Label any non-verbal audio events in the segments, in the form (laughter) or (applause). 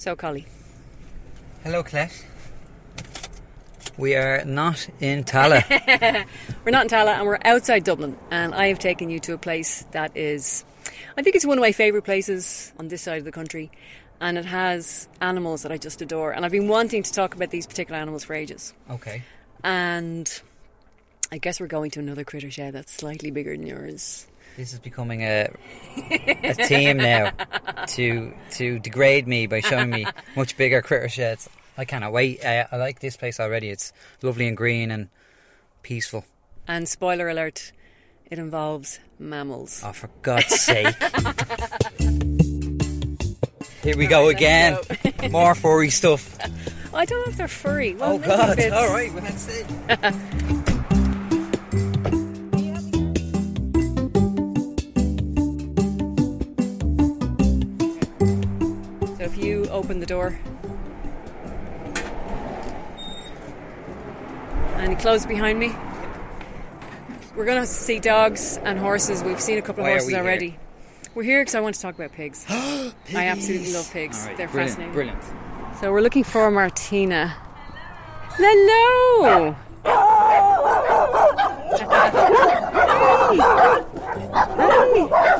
So, Collie. Hello, Clef. We are not in Tallaght. (laughs) We're not in Tallaght and we're outside Dublin. And I have taken you to a place that is, I think it's one of my favourite places on this side of the country. And it has animals that I just adore. And I've been wanting to talk about these particular animals for ages. okay. And I guess we're going to another critter shed that's slightly bigger than yours. This is becoming a a team now to to degrade me by showing me (laughs) much bigger critter sheds. I cannot wait. I, I like this place already. It's lovely and green and peaceful. And spoiler alert, it involves mammals. Oh, for God's sake! (laughs) Here we go again. (laughs) More furry stuff. I don't know if they're furry. Well, Oh God! All right, well, let's see. If you open the door and he closed behind me, we're going to see dogs and horses. We've seen a couple of Why are horses we here? already. We're here because I want to talk about (gasps) pigs. I absolutely love pigs. All right, They're brilliant, fascinating. Brilliant. So we're looking for Martina. Hello. Hi.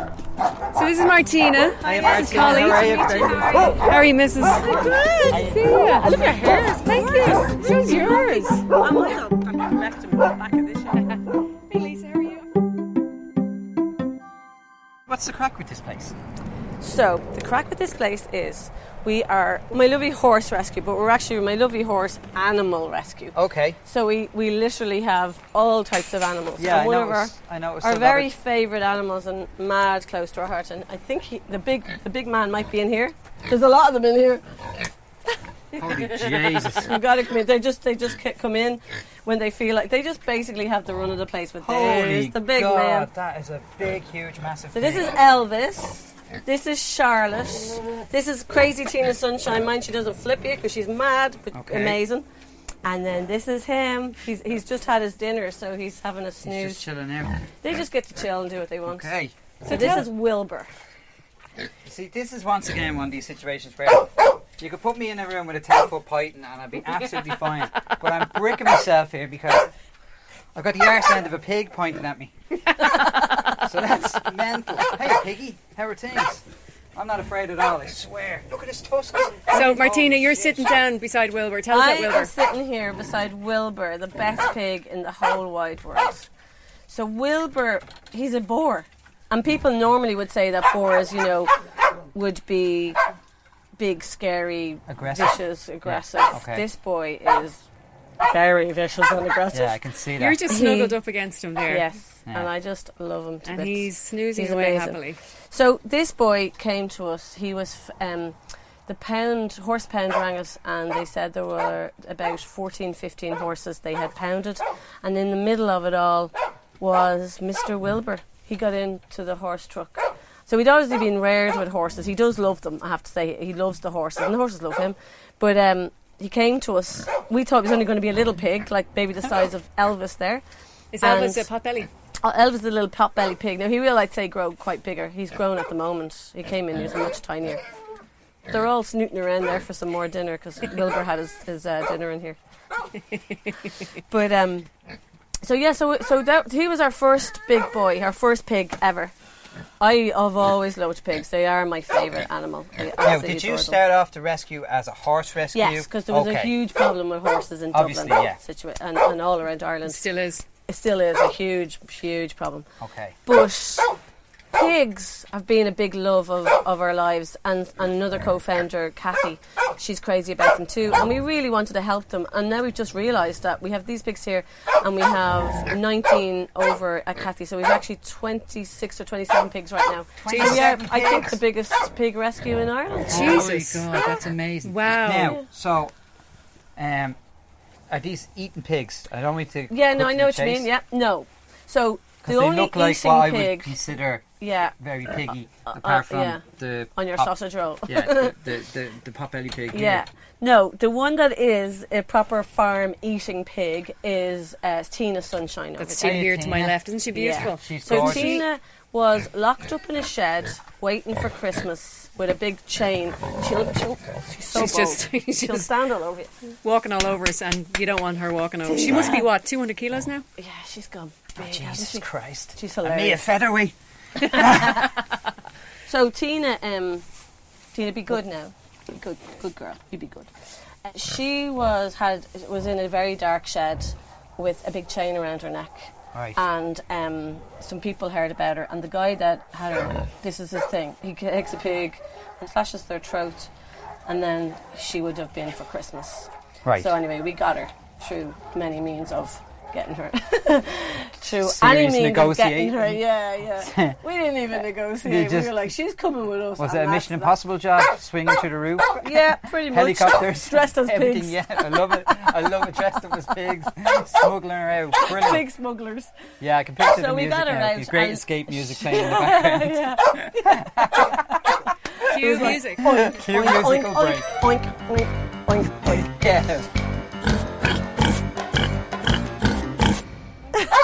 So this is Martina. Hi, This is Martina. Collie. How are you? Very good. How are you, Mrs. Good. See ya. I love your hair. Thank you. So's yours. I'm also I'm collecting the back of this show. (laughs) Hey, Lisa, how are you? What's the crack with this place? So the crack with this place is we are my lovely horse rescue, but we're actually my lovely horse animal rescue. Okay. So we, we literally have all types of animals. Yeah, And I one of noticed- our I noticed our very of- favourite animals and mad close to our heart. And I think he, the big the big man might be in here. There's a lot of them in here. Holy Jesus! You got to come in. They just they just come in when they feel like they just basically have the run of the place. But Holy there's the big God, man. that is a big, huge, massive. So this is Elvis. This is Charlotte. This is Crazy Tina Sunshine. Mind she doesn't flip you because she's mad, but Okay. amazing. And then this is him. He's he's just had his dinner, so he's having a snooze. He's just chilling out. they just get to chill and do what they want. Okay. So this is Wilbur. See, this is once again one of these situations where you could put me in a room with a 10 foot python and I'd be absolutely fine. But I'm bricking myself here because I've got the arse end of a pig pointing at me. so that's mental. Hey, piggy, how are things? I'm not afraid at all, I swear. Look at his tusks. So Martina, you're shit. sitting down beside Wilbur. Tell us I about Wilbur. I am sitting here beside Wilbur, the best pig in the whole wide world. So Wilbur, he's a boar, and people normally would say that boars, you know, would be big, scary, Aggressive. vicious, aggressive. okay. This boy is very vicious and aggressive. Yeah, I can see that. You're just snuggled up against him there. Yes, Yeah. and I just love him to And bits. he's snoozing He's away amazing. happily. So this boy came to us. He was um, the pound horse pound rang us, and they said there were about 14, 15 horses they had pounded, and in the middle of it all was Mr. Wilbur. He got into the horse truck. So he'd obviously been reared with horses. He does love them, I have to say. He loves the horses, and the horses love him. But um, he came to us. We thought he was only going to be a little pig, like maybe the size of Elvis there. Is Elvis And- a potbelly? Oh, Elvis is a little pot belly pig. Now he will, I'd say, grow quite bigger. He's grown at the moment. He came in, he was much tinier. They're all snooting around there for some more dinner because Wilbur had his, his uh, dinner in here. (laughs) but um, so yeah, so so that he was our first big boy, our first pig ever, I have always loved pigs. They are my favourite animal. Now, did you adore them. start off the rescue as a horse rescue? Yes, because there was a huge problem with horses in Obviously, Dublin yeah. situa- and, and all around Ireland. Still is. It still is a huge, huge problem. Okay. But pigs have been a big love of, of our lives, and, and another co-founder, Kathy, she's crazy about them too. And we really wanted to help them. And now we've just realised that we have these pigs here, and we have 19 over at Kathy. So we've actually 26 or 27 pigs right now. So we are, I think, the biggest pig rescue in Ireland. Jesus. Holy God, that's amazing. Wow. Now, so, um, are these eating pigs? I don't mean to. Yeah, no, I know the what you mean. Yeah, no. So the 'cause they only look like eating what I would consider yeah, very piggy, uh, apart from yeah. the on your pop- sausage roll. Yeah, the the, (laughs) the, the potbelly pig. here. Yeah. No, the one that is a proper farm eating pig is uh, Tina Sunshine. Over That's there. Tina here to my left. Isn't she beautiful? Yeah. She's So gorgeous. Tina was locked up in a shed waiting for Christmas with a big chain. She'll, she'll, she's so She's bold. just- (laughs) she's she'll just- stand all over you. Walking all over us, and you don't want her walking over. She must be what, 200 kilos now? Yeah, she's gone big, hasn't Jesus she? Christ. She's hilarious. And me a featherweight. (laughs) So Tina, um, Tina, be good now. Be good, good girl. You be good. Uh, she was had was in a very dark shed with a big chain around her neck. Right. And um, some people heard about her, and the guy that had her, this is his thing. He takes a pig and slashes their throat, and then she would have been for Christmas. Right. So anyway, we got her through many means of getting her (laughs) through Serious any means of getting her. Yeah, (laughs) yeah. we didn't even negotiate. we were like, she's coming with us. Was it a Mission. Impossible job? Swinging through the roof? (laughs) Yeah, pretty much. Helicopters? dressed as Everything, pigs. yeah. I love it. I love it. Dressed up as pigs. (laughs) Smuggling her out. Brilliant. Pig smugglers. Yeah, I can picture So the we music got her out great escape music playing in the background. yeah. Cue music. Cue musical break. oink, oink, oink, oink. Yeah.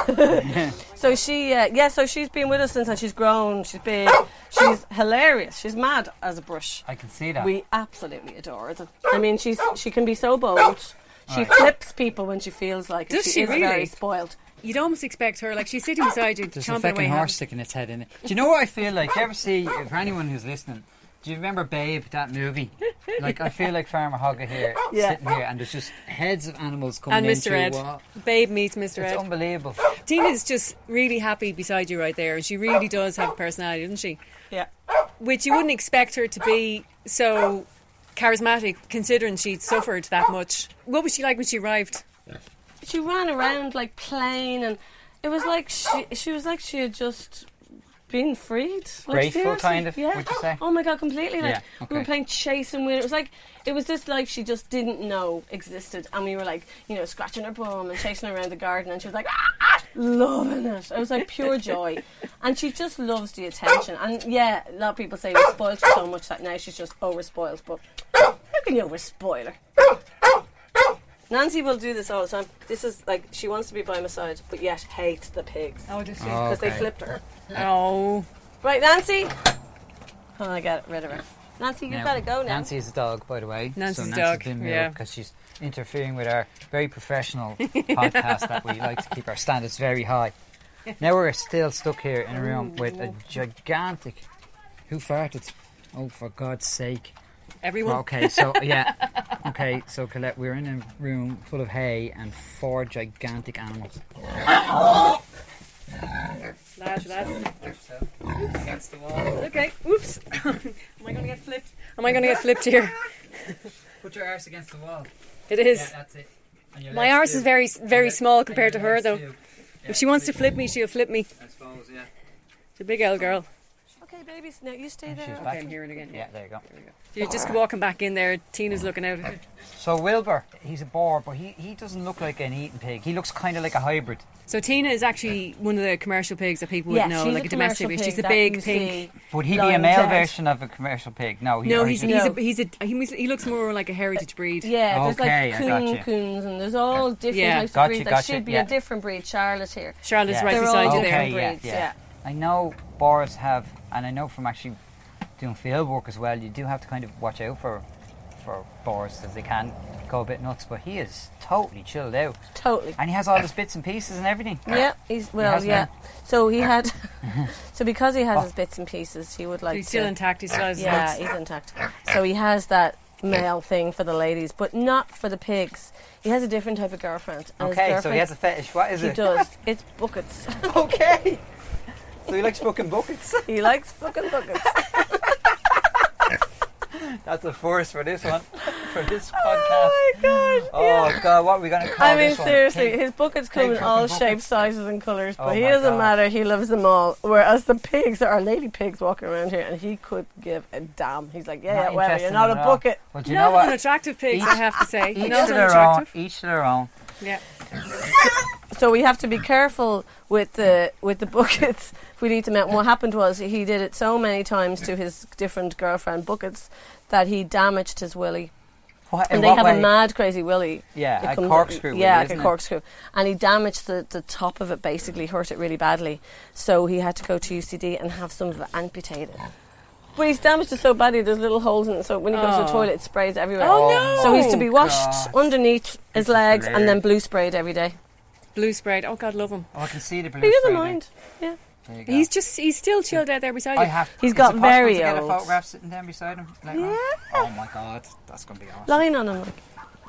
(laughs) So she, uh, yeah, so she's been with us since and she's grown. She's big. She's hilarious. She's mad as a brush. I can see that. We absolutely adore her. I mean, she's she can be so bold. She Right. flips people when she feels like it. Does she is really? very spoiled. You'd almost expect her, like she's sitting beside you, There's a chomping fucking away. horse sticking its head in it. Do you know what I feel like? Do you ever see, for anyone who's listening, do you remember Babe, that movie? Like, I feel like Farmer Hoggett here, (laughs) Yeah. sitting here, and there's just heads of animals coming And in Mr. through Ed. a wall. Babe meets Mr. It's Ed. unbelievable. Tina's just really happy beside you right there, and she really does have a personality, doesn't she? Yeah. Which you wouldn't expect her to be so charismatic, considering she'd suffered that much. What was she like when she arrived? She ran around like playing, and it was like she she was like she had just been freed. Like, Grateful, seriously, kind of, Yeah. would you say? Oh my god, completely. Like Yeah, we were okay. playing chase and win. It was like it was this life she just didn't know existed, and we were like you know scratching her bum and chasing her around the garden, and she was like ah, ah, loving it. It was like pure joy, (laughs) and she just loves the attention. And yeah, a lot of people say we spoiled her so much that now she's just over spoiled, but how can you over spoil her? Nancy will do this all the time. This is like she wants to be by my side, but yet hates the pigs Oh, just oh, because they Okay. flipped her. oh, Right, Nancy. Oh, I got rid of her. Nancy, you've Now, got to go now. Nancy's a dog, by the way. Nancy's so a Nancy's dog, been yeah. because she's interfering with our very professional podcast that we like to keep our standards very high. Now we're still stuck here in a room with a oh. gigantic. Who farted? Oh, for God's sake! everyone. Okay, so yeah, (laughs) okay, so Colette, we're in a room full of hay and four gigantic animals. Lad, lad. Against the wall. Okay, oops. (coughs) Am I going to get flipped? Am I going to get flipped here? Put your arse against the wall. It is. that's it. My arse is very, very small compared to her, though. If she wants to flip me, she'll flip me. I suppose, yeah. She's a big old girl. Okay, babies, now you stay She's there. back. Okay, I'm hearing again. Yeah, there you go. You're just walking back in there. Tina's looking out. So Wilbur, he's a boar, but he, he doesn't look like an eating pig. He looks kind of like a hybrid. So Tina is actually one of the commercial pigs that people would Yeah, know, she's like a a domestic pig. She's a big you pink. Would he be a male dead. version of a commercial pig? No, he, No, he's he's No. a, he's a he, was- he looks more like a heritage breed. Yeah, there's Okay, like kune gotcha. kunes and there's all different Yeah. types Gotcha, of breeds. There gotcha, should be yeah. a different breed. Charlotte here. Charlotte's Yeah. right They're beside all you there. different yeah, breeds, yeah. yeah. I know boars have, and I know from actually doing field work as well. You do have to kind of watch out for for boars as they can go a bit nuts, but he is totally chilled out. Totally. And he has all his bits and pieces and everything. Yeah, he's well, has yeah. been. So he had, (laughs) (laughs) so because he Oh. has his bits and pieces, he would like He's still intact. He still has his Yeah, nuts. he's intact. So he has that male thing for the ladies, but not for the pigs. He has a different type of girlfriend. and his Okay, so he has a fetish. What is He it? He does. (laughs) It's buckets. okay. So he likes fucking buckets. (laughs) he likes fucking buckets. (laughs) That's a force for this one, for this podcast. Oh my god. Oh god, what are we gonna call it? I mean, this one? seriously, Pig- his buckets come in all buckets. shapes, sizes, and colours, oh but Oh he doesn't God. matter. He loves them all. Whereas the pigs, there are lady pigs walking around here, and he could give a damn. He's like, yeah, Not yeah, well, you're not a in it all. bucket. Well, do you Not know what? unattractive pigs, I have to say. Each to their own. Each to their own. Yeah. So we have to be careful with the with the buckets. If we need to mount. What happened was he did it so many times to his different girlfriend buckets that he damaged his willy. What, And they have way? a mad, crazy willy. Yeah, It a comes- corkscrew. Yeah, really, like isn't a it? corkscrew. And he damaged the, the top of it, basically hurt it really badly. So he had to go to UCD and have some of it amputated. But he's damaged it so badly, there's little holes in it, so when he goes to the Oh. toilet, it sprays everywhere. Oh, no. So he's to be oh, washed God. underneath his legs and then blue sprayed every day. Blue sprayed. Oh, God, love him. Oh, I can see the blue. He doesn't spray there. mind. Yeah. There you go. He's just, he's still chilled out there beside I you. have. He's is got it possible very to get old. a photograph sitting down beside him. later on? Yeah. Oh my god, that's gonna be awesome. Lying on him. Like.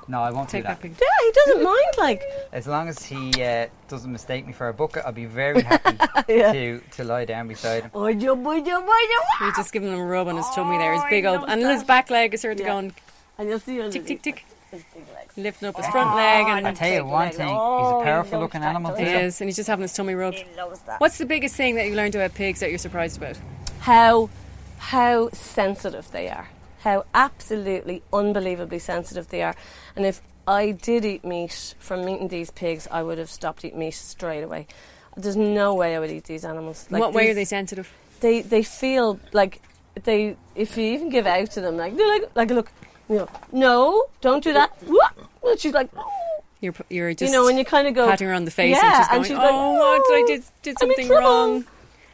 No, I won't Take do that that. picture. Yeah, he doesn't (laughs) mind. Like, As long as he uh, doesn't mistake me for a bucket, I'll be very happy (laughs) Yeah. to to lie down beside him. oh, you, boy, you, boy, you. He's just giving him a rub on his tummy there. His Oh, big old, and his back leg is sort of Yeah. going And you'll see tick, tick, tick, his big legs. lifting up his front leg, and oh, I and tell you one thing, Oh, he's a oh, powerful loves looking that, animal. he is, and he's just having his tummy rubbed. He loves that. What's the biggest thing that you learned about pigs that you're surprised about? how how sensitive they are. How absolutely unbelievably sensitive they are. And if I did eat meat from eating these pigs, I would have stopped eating meat straight away. There's no way I would eat these animals. In what way are they sensitive? They they feel like they if you even give out to them like they're like like look you know no don't do that and she's like oh. You're, you're just you know and you kind of go patting her on the face, Yeah, and and she's she's going, like, "Oh, what did I "Oh, did, did something wrong."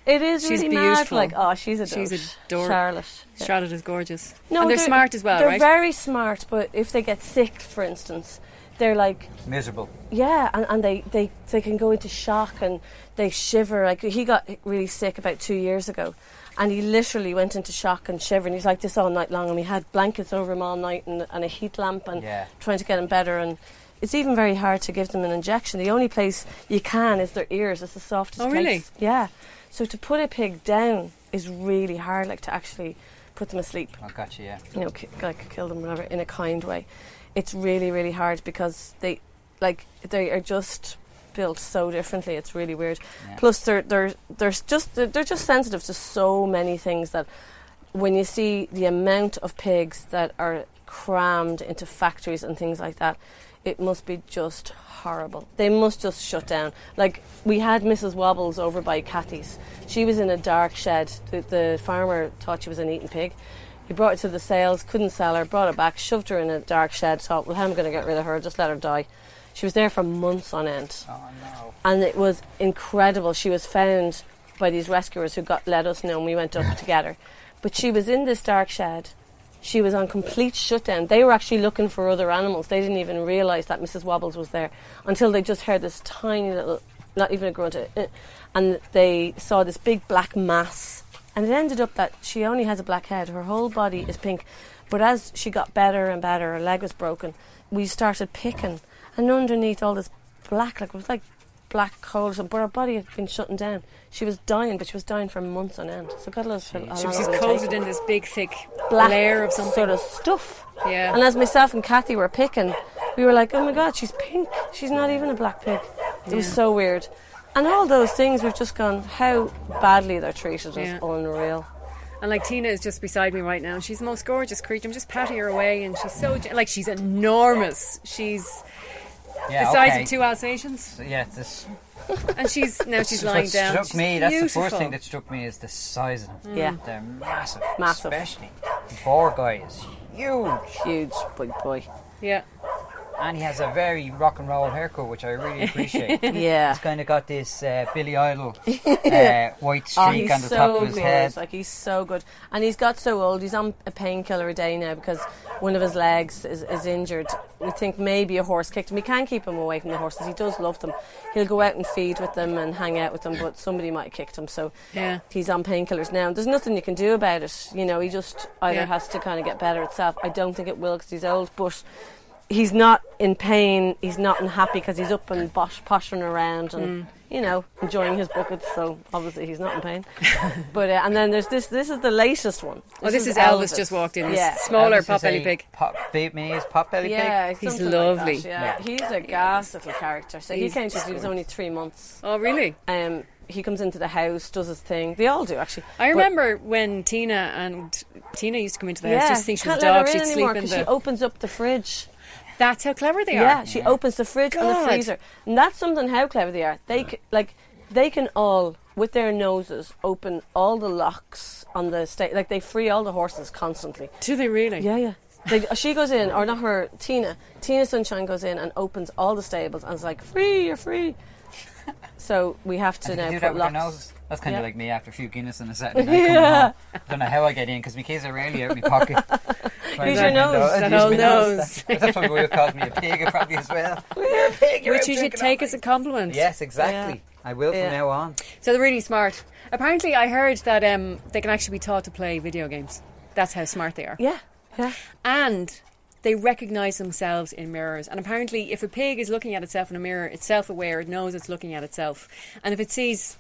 it is She's really mad beautiful. like oh she's a She's dote. adorable. Charlotte Yeah. Charlotte is gorgeous, No, and they're, smart as well. They're right? very smart, but if they get sick, for instance, they're like, Miserable. yeah, and, and they, they, they can go into shock and they shiver. Like he got really sick about two years ago, and he literally went into shock and shiver. And he's like this all night long, and we had blankets over him all night and, and a heat lamp and Yeah. trying to get him better. And it's even very hard to give them an injection. The only place you can is their ears. It's the softest Oh, place. really? Yeah. So to put a pig down is really hard. Like to actually put them asleep I got you. Yeah. you know, ki- like kill them, whatever, in a kind way. It's really, really hard because they, like, they are just built so differently. It's really weird. Yeah. Plus, they're they're they're just they're, they're just sensitive to so many things that when you see the amount of pigs that are crammed into factories and things like that, it must be just horrible. They must just shut down. Like we had Mrs. Wobbles over by Cathy's. She was in a dark shed. The, the farmer thought she was an eaten pig. He brought it to the sales, couldn't sell her, brought it back, shoved her in a dark shed, thought, well, how am I going to get rid of her? Just let her die. She was there for months on end Oh no. and it was incredible. She was found by these rescuers who got let us know, and we went up together. But she was in this dark shed. She was on complete shutdown. They were actually looking for other animals. They didn't even realise that Mrs. Wobbles was there until they just heard this tiny little, not even a grunt, uh, uh, and they saw this big black mass. And it ended up that she only has a black head. Her whole body is pink. But as she got better and better, her leg was broken. We started picking, and underneath all this black, like it was like black coal or something, but her body had been shutting down. She was dying, but she was dying for months on end. So God how how She was just coated in this big, thick black layer of something. sort of stuff. Yeah. And as myself and Kathy were picking, we were like, "Oh my God, she's pink. She's not even a black pig." It was so weird. And all those things, we've just gone, how badly they're treated Yeah. is unreal. And like Tina is just beside me right now. She's the most gorgeous creature. I'm just patting her away, and she's so like she's enormous. She's Yeah. the size okay. of two Alsatians, So, yeah. This. and she's now she's what lying down. struck She's me. That's the first thing that struck me is the size of them. Yeah. Mm. They're massive. Massive. Especially the boar guy is huge. Huge big boy. Yeah, and he has a very rock and roll haircut, which I really appreciate. (laughs) Yeah. He's kind of got this uh, Billy Idol (laughs) uh, white Oh, streak he's on the so top of his good. head. Like he's so good, and he's got so old. He's on a painkiller a day now because one of his legs is, is injured. We think maybe a horse kicked him. We can't keep him away from the horses. He does love them. He'll go out and feed with them and hang out with them, but somebody might have kicked him. So Yeah. he's on painkillers now. There's nothing you can do about it. You know, he just either Yeah. has to kind of get better itself. I don't think it will because he's old, but. He's not in pain. He's not unhappy because he's up and bosh, poshing around Mm. and you know enjoying his buckets. So obviously he's not in pain. (laughs) but uh, and then there's this. This is the latest one. Oh, this is Elvis just walked in. Yeah. smaller Elvis pot belly pig. Pop, Vietnamese pot belly Yeah, pig. He's something like lovely. that, yeah. he's a gas little character. So he came to us. He was only three months. Oh, really? Um, he comes into the house, does his thing. They all do actually. I But- remember when Tina and Tina used to come into the yeah, house just think she was can't a let dog. her She'd in sleep anymore in 'cause the. she opens up the fridge. That's how clever they are. Yeah, she opens the fridge and the freezer, and that's something how clever they are. They c- like they can all with their noses open all the locks on the state. Like they free all the horses constantly. Do they really? Yeah, yeah. They, uh, she goes in, or not her, Tina. Tina Sunshine goes in and opens all the stables and is like, "Free, you're free." (laughs) So we have to And now do put that their locks. That's kind Yeah. of like me after a few Guinness on a Saturday night. Yeah. home. Don't know how I get in because my keys are rarely out of my pocket. (laughs) Use your nose. That old my nose. That's what my wife calls me a pig, probably as well. (laughs) You're a pig. You're Which you should take as a compliment. Yes, exactly. I will from Yeah. now on. So they're really smart. Apparently, I heard that um, they can actually be taught to play video games. That's how smart they are. Yeah, yeah. And they recognize themselves in mirrors. And apparently, if a pig is looking at itself in a mirror, it's self aware, it knows it's looking at itself. And if it sees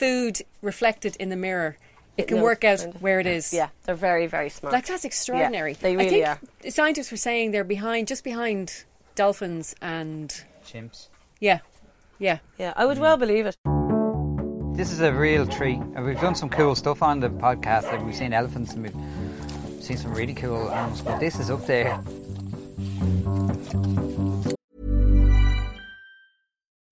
food reflected in the mirror, it, It can knows work out where it is. Yeah, they're very, very smart. Like, that's extraordinary. they I really think are. Scientists were saying they're behind, just behind dolphins and. Chimps. Yeah. Yeah. yeah, I would well believe it. This is a real treat. And we've done some cool stuff on the podcast. Like we've seen elephants and we've seen some really cool animals. But this is up there.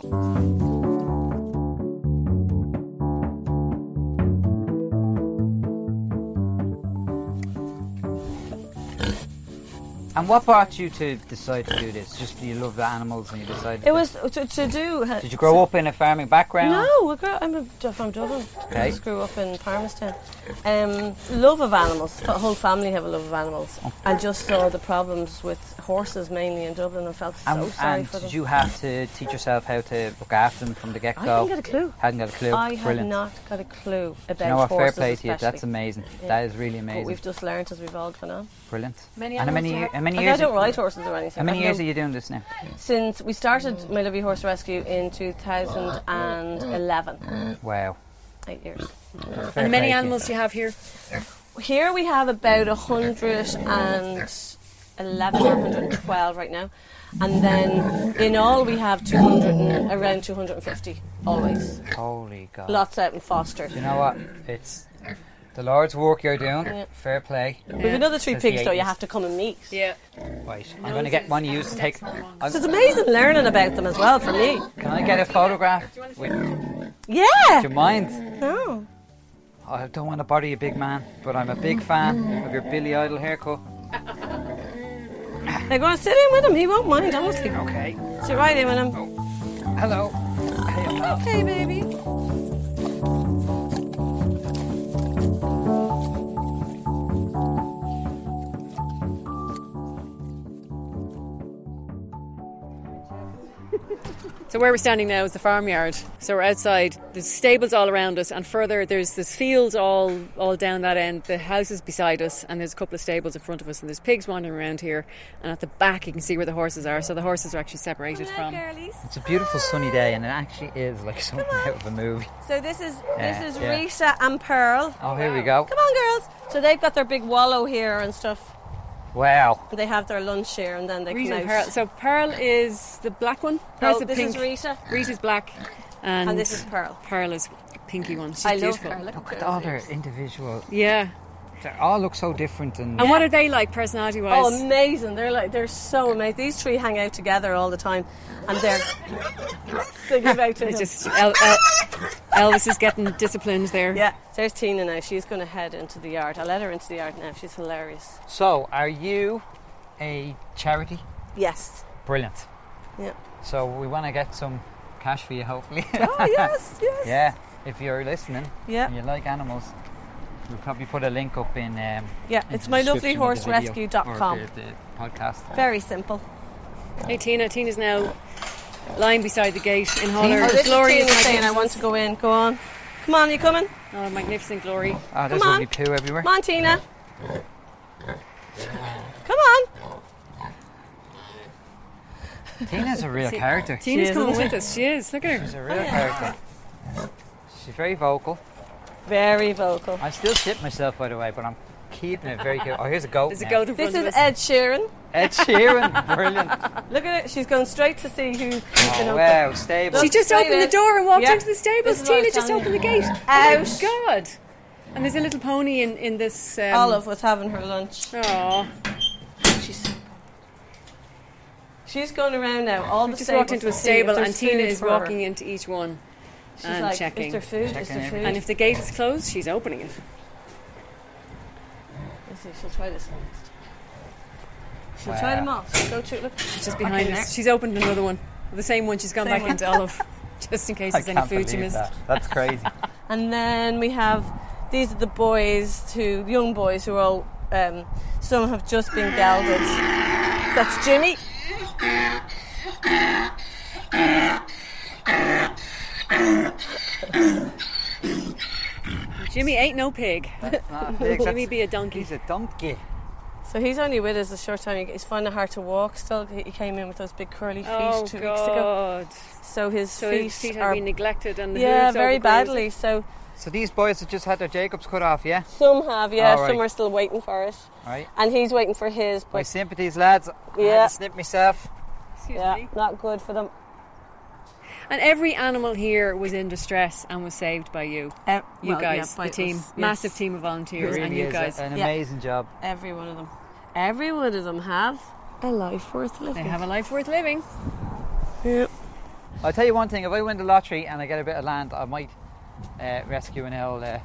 Thank you. And what brought you to decide to do this? Just you love the animals and you decided. It was to, to do. Did you grow up in a farming background? No, I grew, I'm a, from Dublin. Okay. I just grew up in Palmerstown. Um, love of animals. The whole family have a love of animals. I just saw the problems with horses mainly in Dublin and felt so And, sorry and for them. did you have to teach yourself how to look after them from the get go? I go? didn't get a clue. Hadn't got a clue. I had not got a clue about Do you know what? Fair play to you. That's amazing. Yeah. That is really But amazing. we've just learned as we've all gone on. Brilliant. Many and how animals many, do you have? how many Like, years? I don't ride horses or anything. How many I've years are you doing this now? Since we started My Lovely Horse Rescue in 2011. Wow. Eight years. Fair And play many animals do you have here? Here we have about 111 or 112 right now. And then in all we have 200 and, around 250 always. Holy God. Lots out in foster. Do you know what? It's The Lord's work you're doing. Yeah. Fair play. We've another three Says pigs though. You have to come and meet. Yeah. Right. I'm going to get one of you to take. I'm- So it's amazing learning about them as well for me. Can I get a photograph? With, Yeah. do you mind? No. I don't want to bother you, big man, but I'm a big fan of your Billy Idol haircut. They're going to sit in with him. He won't mind, honestly. Okay. Sit right in with him. Oh. Hello. Hey, pal. Okay, baby. So where we're standing now is the farmyard. So we're outside. There's stables all around us, and further there's this field all all down that end. The houses beside us, and there's a couple of stables in front of us, and there's pigs wandering around here. And at the back you can see where the horses are. So the horses are actually separated from. It's a beautiful sunny day, and it actually is like something out of a movie. So this is Yeah, this is yeah. Rita and Pearl. Oh, here we go. Come on, girls. So they've got their big wallow here and stuff. Wow. They have their lunch here, and then they Rita come and out. Pearl. So Pearl is the black one. Pearl's Oh, the this pink. is Rita. Rita's black, and, And this is Pearl. Pearl is pinky one. She's I love beautiful. Pearl. Look Look at at all their individual. Yeah. They all look so different, and And what are they like personality wise? Oh, amazing! They're like they're so amazing. These three hang out together all the time, and they're (laughs) they give out to It's just El- El- Elvis is getting disciplined there. Yeah, there's Tina now. She's going to head into the yard. I'll let her into the yard now. She's hilarious. so are you a charity? Yes. Brilliant. Yeah. So we want to get some cash for you, hopefully. Oh yes, (laughs) yes. yeah. If you're listening Yeah. and you like animals, we'll probably put a link up in. Um, Yeah, in it's the description of the mylovelyhorserescue.com. video or the, the podcast. Very simple. Hey Tina, Tina's now lying beside the gate in Tina? Holler. Oh, this glorious is saying I want to go in. Go on. Come on, you coming? Oh, magnificent glory. Oh, there's Come on. lovely poo everywhere. Come on, Tina. Come on. Tina's a real (laughs) character. Tina's is, coming with us. She is. Look at her. She's her. a real character. She's very vocal. Very vocal. I'm still shit myself, by the way, but I'm keeping it very good. Oh, here's a goat. There's a goat in This is of. Ed Sheeran. Ed Sheeran. Brilliant. (laughs) Look at it. She's going straight to see who. you Oh, wow, stable. She just Straight opened the door and walked Yeah. into the stables. This is what I Tina just telling opened the gate. Ouch. Oh my God. And there's a little pony in, in this. Um, Olive was having her lunch. Oh. She's she's going around now. All the Just walked into a to see if stable and Tina is for her. walking into each one She's and like, checking. Is there food? Is there food? And if the gate is closed, she's opening it. Let's see. She'll try this one. She'll Wow. try them all. So go to look. She's just behind us. She's opened another one. The same one. She's gone Same back one. into Olive. (laughs) Just in case I there's any food she missed. that. That's crazy. (laughs) And then we have these are the boys who young boys who are all um, some have just been gelded. That's Jimmy. Jimmy ain't no pig. Not a pig, (laughs) Jimmy that's- be a donkey. He's a donkey. So he's only with us a short time. He's finding it hard to walk. Still, he he came in with those big curly feet Oh two weeks ago. God! So his So feet, his feet have are been neglected and the yeah, very badly. So So these boys have just had their Jacobs cut off, yeah? some have, yeah, All right. some are still waiting for it, Right. and he's waiting for his. My sympathies, lads. I had Yeah. to snip myself. Excuse yeah, me. not good for them. And every animal here was in distress and was saved by you, Uh, you well, guys, by the team, us, yes. massive team of volunteers, really and you is guys. a- an Yeah. amazing job. Every one of them. Every one of them have a life worth living. They have a life worth living. Yeah. I'll tell you one thing: if I win the lottery and I get a bit of land, I might uh, rescue an old uh,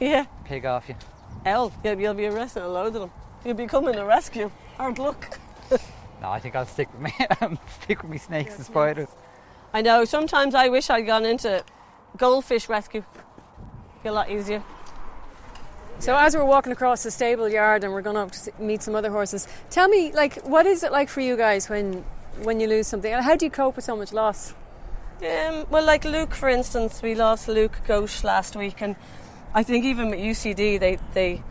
Yeah. pig off you. Elle, you'll, you'll be arresting a load of them. You'll be coming to rescue. Hard luck. (laughs) No, I think I'll stick with me. (laughs) stick with me snakes and spiders. I know. Sometimes I wish I'd gone into goldfish rescue. Be a lot easier. So as we're walking across the stable yard and we're going up to meet some other horses, tell me, like, what is it like for you guys when when you lose something? And how do you cope with so much loss? Um, well, like Luke, for instance, we lost Luke Gauche last week, and I think even with UCD, they they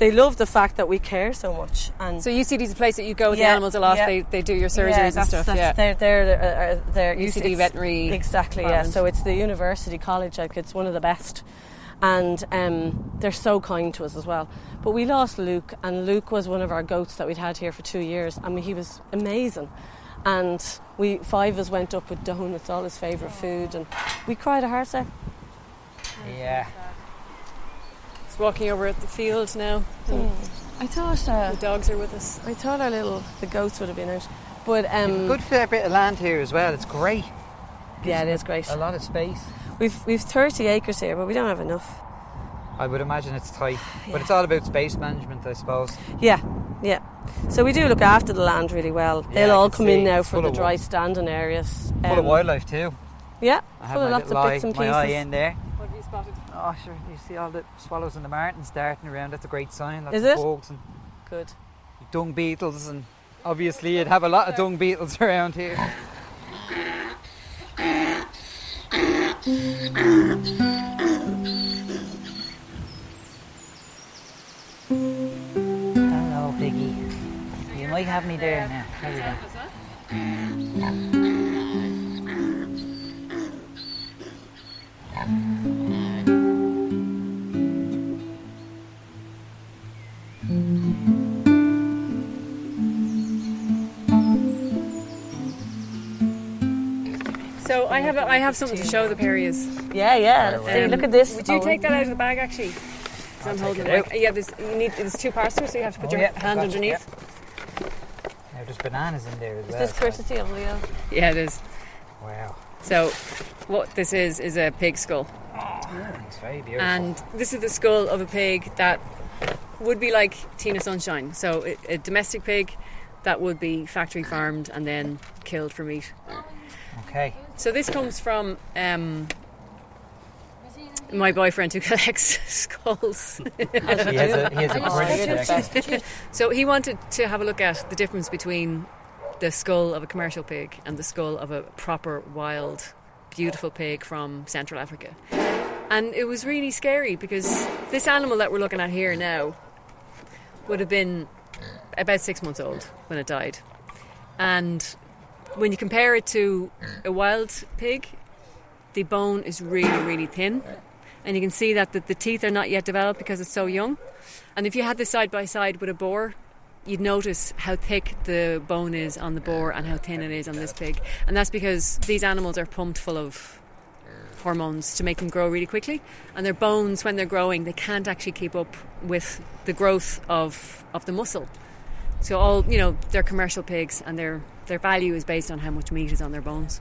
they love the fact that we care so much. And So UCD is a place that you go with the animals a lot. yeah. They, they do your surgeries yeah, and stuff. that's- yeah. they're they're uh, uh, they're UCD veterinary Exactly, yeah. So it's the university college, like it's one of the best, and um, they're so kind to us as well. But we lost Luke, and Luke was one of our goats that we'd had here for two years. I mean, he was amazing, and we five of us went up with donuts, all his favourite food, and we cried our hearts out. Yeah. Walking over at the field now. I thought uh, The dogs are with us. I thought our little the goats would have been out, but um, Good fair bit of land here as well. It's great. yeah, it is great. A lot of space. We've we've 30 acres here, but we don't have enough. I would imagine it's tight, (sighs) but it's all about space management, I suppose. Yeah, yeah. So we do look after the land really well. Yeah, They'll I all come see. in now It's for the dry wa- standing areas. Full of Um, wildlife too. Yeah, I have full of lots of bits eye, and my eye pieces. in there. What have you spotted? Oh, sure. You see all the swallows and the martins darting around. That's a great sign. Lots Is of it? bugs and Good. dung beetles, and obviously you'd have a lot of dung beetles (laughs) around here. Hello, Piggy. You might have me there now. There we go. I have a, I have something to show the Perriers. Yeah, yeah. Let's see. Um, Look at this. Would you Owen. take that out of the bag actually? 'Cause I'm holding it it. out. Like, yeah, there's you need there's two parts to it, so you have to put Oh, your yeah, hand gotcha, underneath. Now there's bananas in there as Is well. this so- courtesy of Leo? Yeah, it is. Wow. So what this is is a pig skull, Oh, It's very beautiful. and this is the skull of a pig that would be like Tina Sunshine. So a, a domestic pig that would be factory farmed and then killed for meat. Okay. So this comes from um, my boyfriend who collects (laughs) skulls. He has a, he has a brilliant collection. so he wanted to have a look at the difference between the skull of a commercial pig and the skull of a proper wild, beautiful pig from Central Africa. And it was really scary because this animal that we're looking at here now would have been about six months old when it died. And when you compare it to a wild pig, the bone is really, really thin. And you can see that the, the teeth are not yet developed because it's so young. And if you had this side by side with a boar, you'd notice how thick the bone is on the boar and how thin it is on this pig. And that's because these animals are pumped full of hormones to make them grow really quickly. And their bones, when they're growing, they can't actually keep up with the growth of, of the muscle. So all you know, they're commercial pigs, and their their value is based on how much meat is on their bones.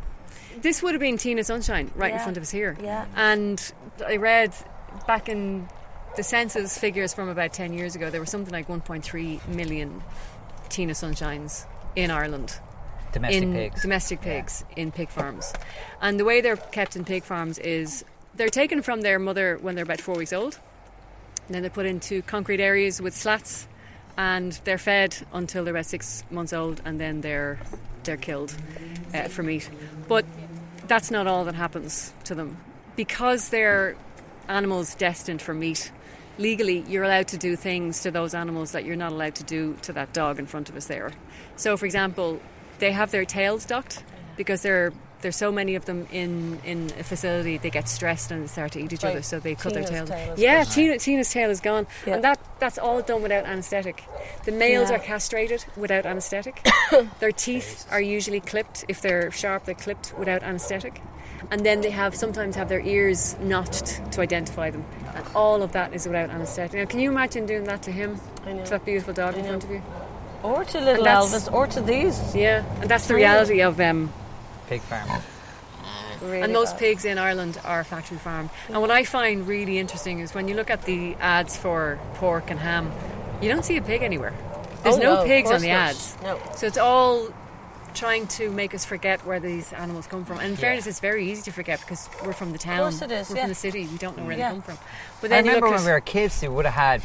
This would have been Tina Sunshine right in front of us here. Yeah. And I read back in the census figures from about 10 years ago, there were something like 1.3 million Tina Sunshines in Ireland. Domestic in pigs. domestic pigs in pig farms. And the way they're kept in pig farms is they're taken from their mother when they're about four weeks old. And then they're put into concrete areas with slats and they're fed until they're about six months old and then they're they're killed uh, for meat. But that's not all that happens to them. Because they're animals destined for meat, legally you're allowed to do things to those animals that you're not allowed to do to that dog in front of us there. So for example, they have their tails docked because there there's so many of them in, in a facility they get stressed and start to eat each Right. other so they cut Tina's their tails. tail yeah. Tina, Tina's tail is gone. Yeah. And that that's all done without anaesthetic. The males Yeah. are castrated without anaesthetic. (coughs) their teeth are usually clipped. If they're sharp, they're clipped without anaesthetic. And then they have sometimes have their ears notched to identify them. And all of that is without anaesthetic. Now, can you imagine doing that to him? I know. To that beautiful dog in know. front of you? Or to little Elvis, or to these. Yeah, and that's the reality of um, Pig farm. Oh. Really and those bad. pigs in Ireland are factory farmed. And what I find really interesting is when you look at the ads for pork and ham, you don't see a pig anywhere. There's Oh, no, no, pigs on the not. ads. No. So it's all trying to make us forget where these animals come from. And in fairness, it's very easy to forget because we're from the town. course it is, We're yeah. from the city. We don't know where Yeah. they come from. But I then you remember look when at we were kids, they would have had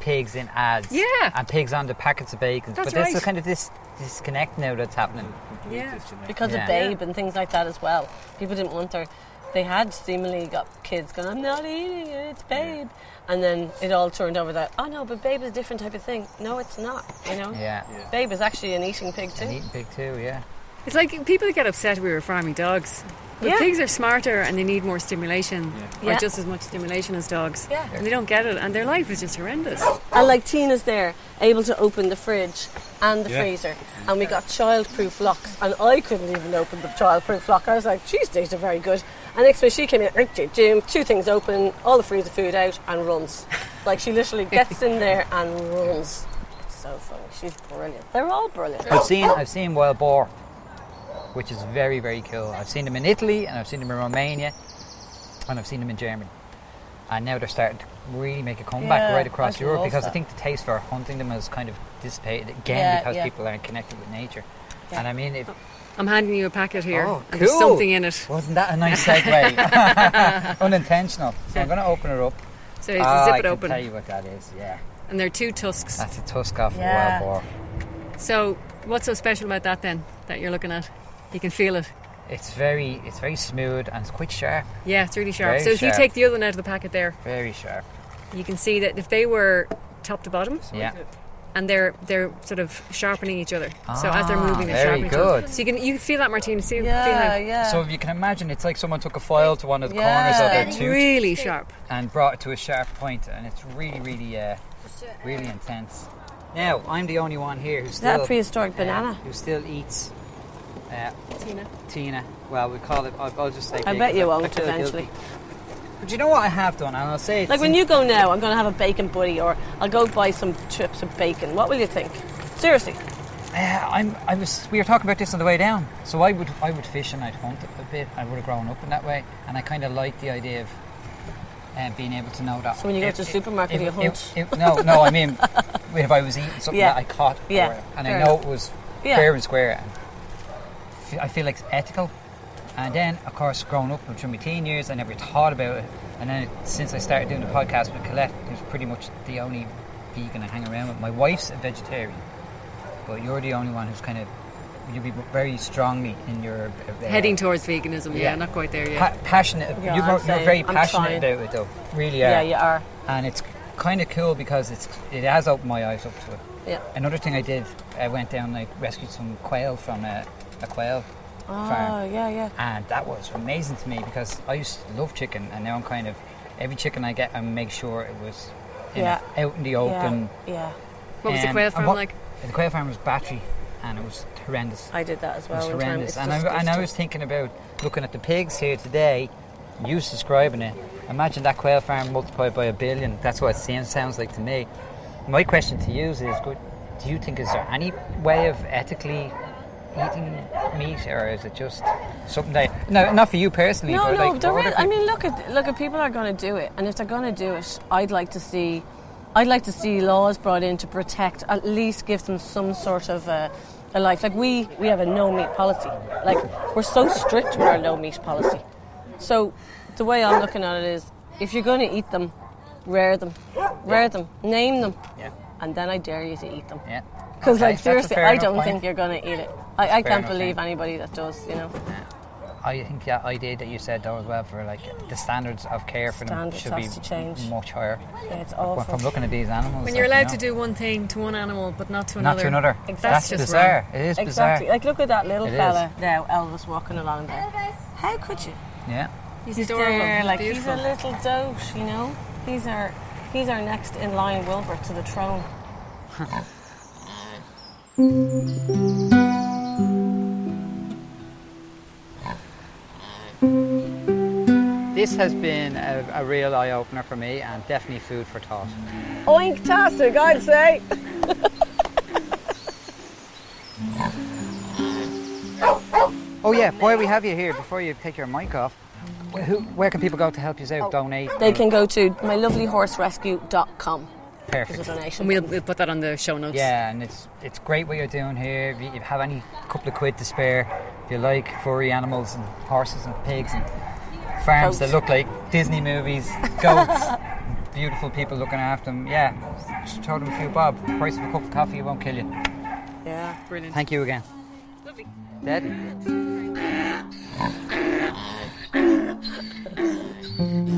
pigs in ads. Yeah. And pigs on the packets of bacon. That's but there's right. a kind of this disconnect now that's happening. Yeah. because Yeah. of Babe and things like that as well. People didn't want their. They had seemingly got kids going, I'm not eating it, it's Babe. And then it all turned over that, oh no, but Babe is a different type of thing. No, it's not, you know? Yeah. Babe is actually an eating pig too. And eating pig too, yeah. It's like people get upset we were farming dogs. But Yeah. pigs are smarter and they need more stimulation, or Yeah. just as much stimulation as dogs. Yeah. And they don't get it, and their life is just horrendous. And like Tina's there, able to open the fridge and the freezer. And we got child-proof locks. And I couldn't even open the child-proof lock. I was like, geez, these are very good. And next when she came in, Jim, two things open, all the freezer food out, and runs. (laughs) Like she literally gets in there and runs. It's so funny. She's brilliant. They're all brilliant. I've seen I've seen wild boar, which is very very cool. I've seen them in Italy and I've seen them in Romania, and I've seen them in Germany. And now they're starting to really make a comeback Yeah, right across I'd Europe love because I think the taste for hunting them has kind of dissipated again Yeah, because yeah. people aren't connected with nature. Yeah. And I mean, if, I'm handing you a packet here. Oh, and There's something in it. wasn't that a nice segue? (laughs) (laughs) Unintentional. So I'm going to open it up. So you Ah, zip I it can open. tell you what that is. Yeah, And there are two tusks. that's a tusk off Yeah. a wild boar. So what's so special about that then that you're looking at? You can feel it. It's very, it's very smooth and it's quite sharp. Yeah, it's really sharp. Very so if you take the other one out of the packet there, Very sharp. you can see that if they were top to bottom Yeah. and they're they're sort of sharpening each other. so as they're Ah, moving, they're very sharpening each other. good. So you can you can feel that, Martina. See, feel Yeah, how yeah. So if you can imagine, it's like someone took a file to one of the Yeah. corners of their it's tooth really sharp. and brought it to a sharp point, and it's really, really, uh, really intense. Now I'm the only one here who Is still that prehistoric uh, banana? who still eats uh, Tina. Tina. Well, we call it. I'll, I'll just say. I bet you but won't eventually. But you know what I have done, and I'll say it. Like when you go now, I'm going to have a bacon buddy, or I'll go buy some chips of bacon. What will you think? Seriously. Uh, I'm, I was. We were talking about this on the way down. So I would, I would fish and I'd hunt a bit. I would have grown up in that way, and I kind of like the idea of uh, being able to know that. So when you go if- to the supermarket, if- you hunt? if- no, no. I mean, (laughs) if I was eating something Yeah. that I caught, Yeah, and I know enough. it was Yeah. fair and square, and f- I feel like it's ethical. And then, of course, growing up through my teen years, I never thought about it. And then, since I started doing the podcast with Colette, who's pretty much the only vegan I hang around with. My wife's a vegetarian, but you're the only one who's kind of you'll be very strongly in your uh, Heading towards veganism. Yeah, yeah. not quite there yet. pa- passionate. Yeah, you're, I'm you're very I'm passionate trying. about it, though. Really Yeah, you are. And it's kind of cool because it's it has opened my eyes up to it. Yeah. Another thing I did, I went down and I rescued some quail from a, a quail Oh, farm. yeah, yeah. And that was amazing to me because I used to love chicken, and now I'm kind of every chicken I get, I make sure it was you know, Yeah. out in the open. Yeah, yeah. What was the Um, quail farm what- like? The quail farm was battery, and it was horrendous. I did that as It well. was horrendous. And I, and I was thinking about looking at the pigs here today, you describing it. Imagine that quail farm multiplied by a billion. That's what it seems, sounds like to me. My question to you is: good, Do you think is there any way of ethically eating meat, or is it just something that no, not for you personally? No, but no. like there for is, I mean, look at look at people are going to do it, and if they're going to do it, I'd like to see, I'd like to see laws brought in to protect, at least give them some sort of a, a life. Like we we have a no meat policy. Like we're so strict with our no meat policy. So the way I'm looking at it is, if you're going to eat them, rear them, rear them, name them, Yeah. and then I dare you to eat them. Yeah. Because Okay, like seriously, I don't point. think you're going to eat it. I, I can't believe point. anybody that does. You know. I think that idea that you said though as well for like the standards of care for them should be to change. much higher. Yeah, it's Well, awful. from looking at these animals, When you're like, you allowed to do one thing to one animal, but not to not another. to another. Exactly. That's just bizarre. It is Exactly. bizarre. Like, look at that little It is. fella now, Elvis walking along there. How could you? Yeah. He's, He's adorable. there, like beautiful. he's a little dote, you know. He's our, he's our next in line Wilbur to the throne. (laughs) This has been a, a real eye opener for me and definitely food for thought. Oink-tastic, I'd say. Oh yeah, while we have you here, before you take your mic off, wh- who, where can people go to help you out, oh. donate? They can go to mylovelyhorserescue.com. There's a Perfect. donation. And we'll, we'll put that on the show notes. Yeah, and it's it's great what you're doing here. If you, have any couple of quid to spare, if you like furry animals and horses and pigs and farms that look like Disney movies, goats, (laughs) beautiful people looking after them, yeah, just throw them a few bob. The price of a cup of coffee won't kill you. yeah. Brilliant. Thank you again. Lovely. Deadly. (laughs)